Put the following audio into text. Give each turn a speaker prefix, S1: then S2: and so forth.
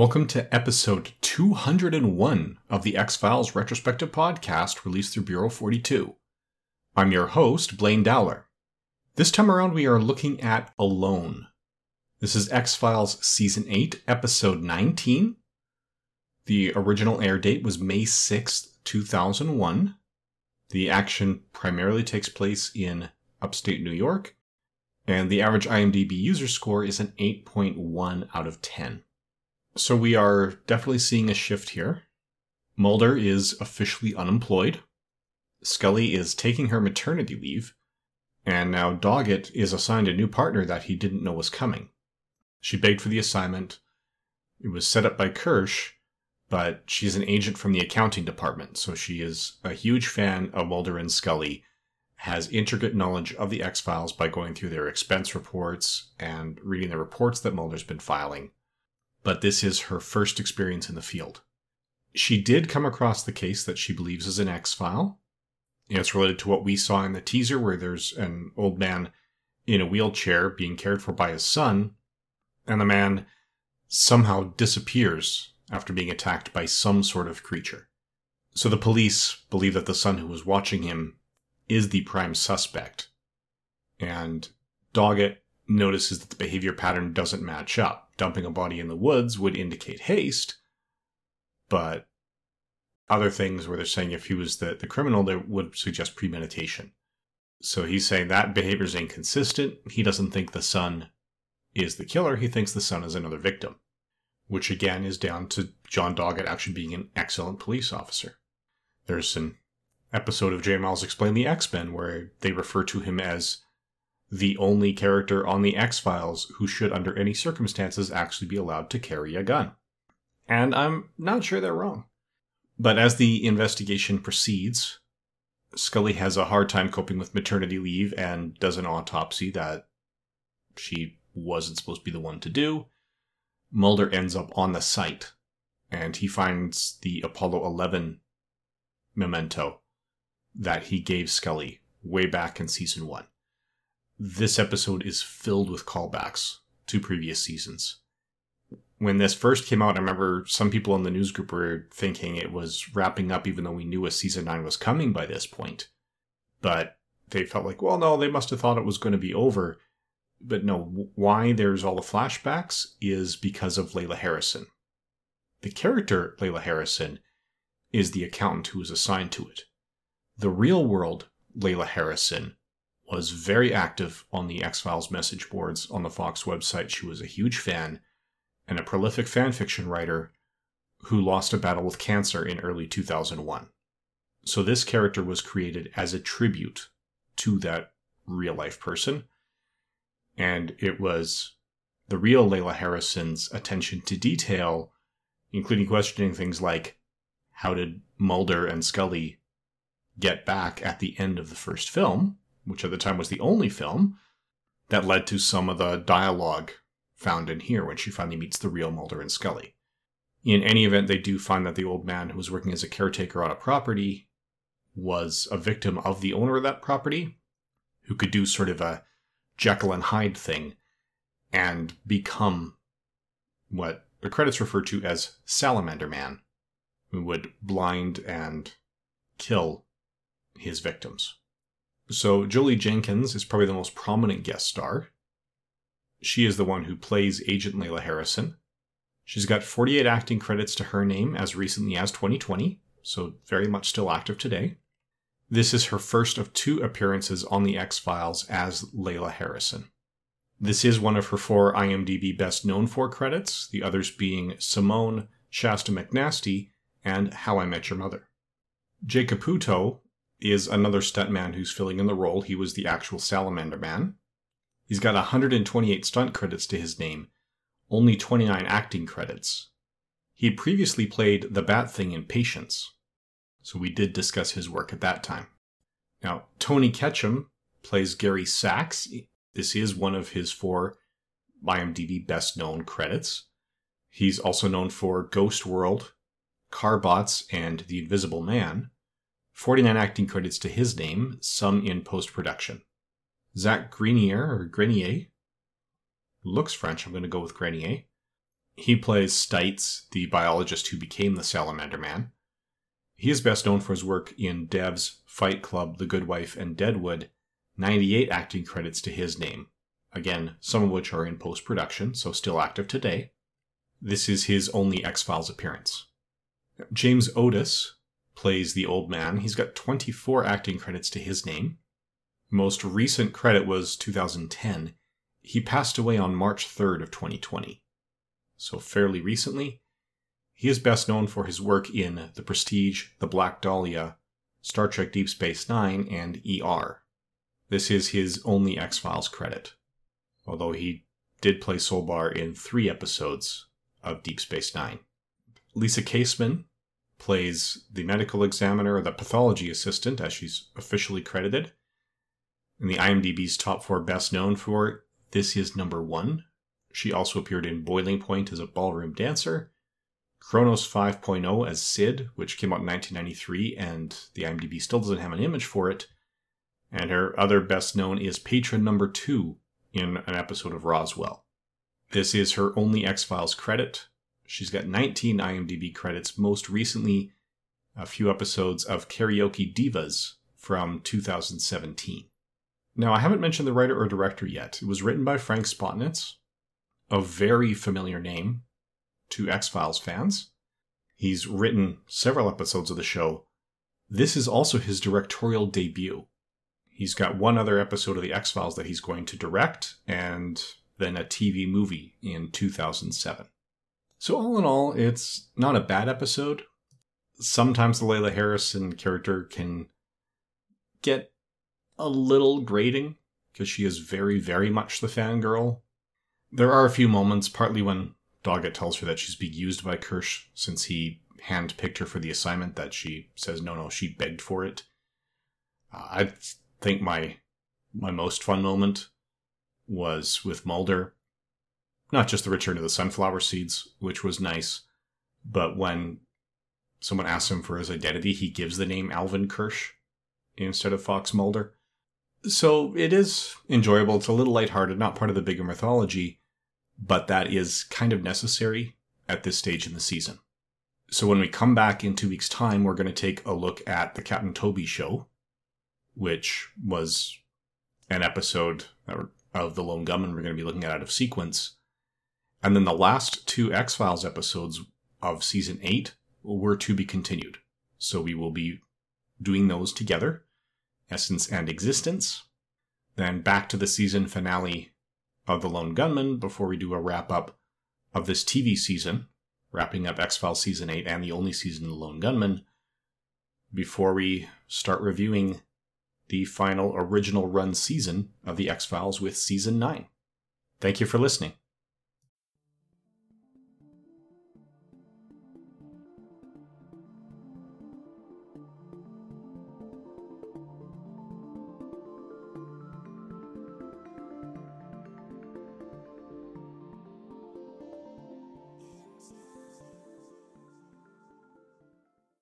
S1: Welcome to episode 201 of the X Files retrospective podcast released through Bureau 42. I'm your host, Blaine Dowler. This time around, we are looking at Alone. This is X Files Season 8, Episode 19. The original air date was May 6th, 2001. The action primarily takes place in upstate New York, and the average IMDb user score is an 8.1 out of 10. So we are definitely seeing a shift here. Mulder is officially unemployed. Scully is taking her maternity leave. And now Doggett is assigned a new partner that he didn't know was coming. She begged for the assignment. It was set up by Kersh, but she's an agent from the accounting department, so she is a huge fan of Mulder and Scully, has intricate knowledge of the X Files by going through their expense reports and reading the reports that Mulder's been filing but this is her first experience in the field. She did come across the case that she believes is an X file. It's related to what we saw in the teaser, where there's an old man in a wheelchair being cared for by his son, and the man somehow disappears after being attacked by some sort of creature. So the police believe that the son who was watching him is the prime suspect. And Doggett notices that the behavior pattern doesn't match up dumping a body in the woods would indicate haste, but other things where they're saying if he was the, the criminal, they would suggest premeditation. So he's saying that behavior is inconsistent. He doesn't think the son is the killer. He thinks the son is another victim, which again is down to John Doggett actually being an excellent police officer. There's an episode of J. Miles Explain the X Men where they refer to him as the only character on the X Files who should, under any circumstances, actually be allowed to carry a gun. And I'm not sure they're wrong. But as the investigation proceeds, Scully has a hard time coping with maternity leave and does an autopsy that she wasn't supposed to be the one to do. Mulder ends up on the site and he finds the Apollo 11 memento that he gave Scully way back in season one this episode is filled with callbacks to previous seasons. When this first came out, I remember some people in the news group were thinking it was wrapping up, even though we knew a season 9 was coming by this point. But they felt like, well, no, they must have thought it was going to be over. But no, why there's all the flashbacks is because of Layla Harrison. The character, Layla Harrison, is the accountant who was assigned to it. The real world, Layla Harrison, was very active on the X Files message boards on the Fox website. She was a huge fan and a prolific fanfiction writer who lost a battle with cancer in early 2001. So this character was created as a tribute to that real life person. And it was the real Layla Harrison's attention to detail, including questioning things like how did Mulder and Scully get back at the end of the first film? Which at the time was the only film, that led to some of the dialogue found in here when she finally meets the real Mulder and Scully. In any event, they do find that the old man who was working as a caretaker on a property was a victim of the owner of that property, who could do sort of a Jekyll and Hyde thing and become what the credits refer to as Salamander Man, who would blind and kill his victims. So Jolie Jenkins is probably the most prominent guest star. She is the one who plays Agent Layla Harrison. She's got 48 acting credits to her name as recently as 2020, so very much still active today. This is her first of two appearances on The X Files as Layla Harrison. This is one of her four IMDb best known for credits, the others being Simone, Shasta McNasty, and How I Met Your Mother. Jay Caputo is another stuntman who's filling in the role. He was the actual Salamander Man. He's got 128 stunt credits to his name, only 29 acting credits. He had previously played the Bat Thing in Patience, so we did discuss his work at that time. Now, Tony Ketchum plays Gary Sachs. This is one of his four IMDb best known credits. He's also known for Ghost World, Carbots, and The Invisible Man. 49 acting credits to his name, some in post production. Zach Grenier, or Grenier, looks French, I'm going to go with Grenier. He plays Stites, the biologist who became the Salamander Man. He is best known for his work in Devs, Fight Club, The Good Wife, and Deadwood, 98 acting credits to his name. Again, some of which are in post production, so still active today. This is his only X Files appearance. James Otis plays the old man. He's got 24 acting credits to his name. Most recent credit was 2010. He passed away on March 3rd of 2020. So fairly recently. He is best known for his work in The Prestige, The Black Dahlia, Star Trek Deep Space Nine, and ER. This is his only X Files credit, although he did play Solbor in three episodes of Deep Space Nine. Lisa Caseman plays the medical examiner or the pathology assistant, as she's officially credited. In the IMDb's top four best known for, this is number one. She also appeared in Boiling Point as a ballroom dancer, Kronos 5.0 as Sid, which came out in 1993, and the IMDb still doesn't have an image for it, and her other best known is patron number two in an episode of Roswell. This is her only X Files credit. She's got 19 IMDb credits, most recently, a few episodes of Karaoke Divas from 2017. Now, I haven't mentioned the writer or director yet. It was written by Frank Spotnitz, a very familiar name to X Files fans. He's written several episodes of the show. This is also his directorial debut. He's got one other episode of The X Files that he's going to direct, and then a TV movie in 2007. So, all in all, it's not a bad episode. Sometimes the Layla Harrison character can get a little grating because she is very, very much the fangirl. There are a few moments, partly when Doggett tells her that she's being used by Kersh since he handpicked her for the assignment, that she says no, no, she begged for it. Uh, I think my my most fun moment was with Mulder. Not just the return of the sunflower seeds, which was nice, but when someone asks him for his identity, he gives the name Alvin Kersh instead of Fox Mulder. So it is enjoyable. It's a little lighthearted, not part of the bigger mythology, but that is kind of necessary at this stage in the season. So when we come back in two weeks' time, we're going to take a look at the Captain Toby show, which was an episode of The Lone Gunmen we're going to be looking at out of sequence. And then the last two X Files episodes of season eight were to be continued. So we will be doing those together Essence and Existence. Then back to the season finale of The Lone Gunmen before we do a wrap up of this TV season, wrapping up X Files Season 8 and the only season of The Lone Gunmen, before we start reviewing the final original run season of The X Files with Season 9. Thank you for listening.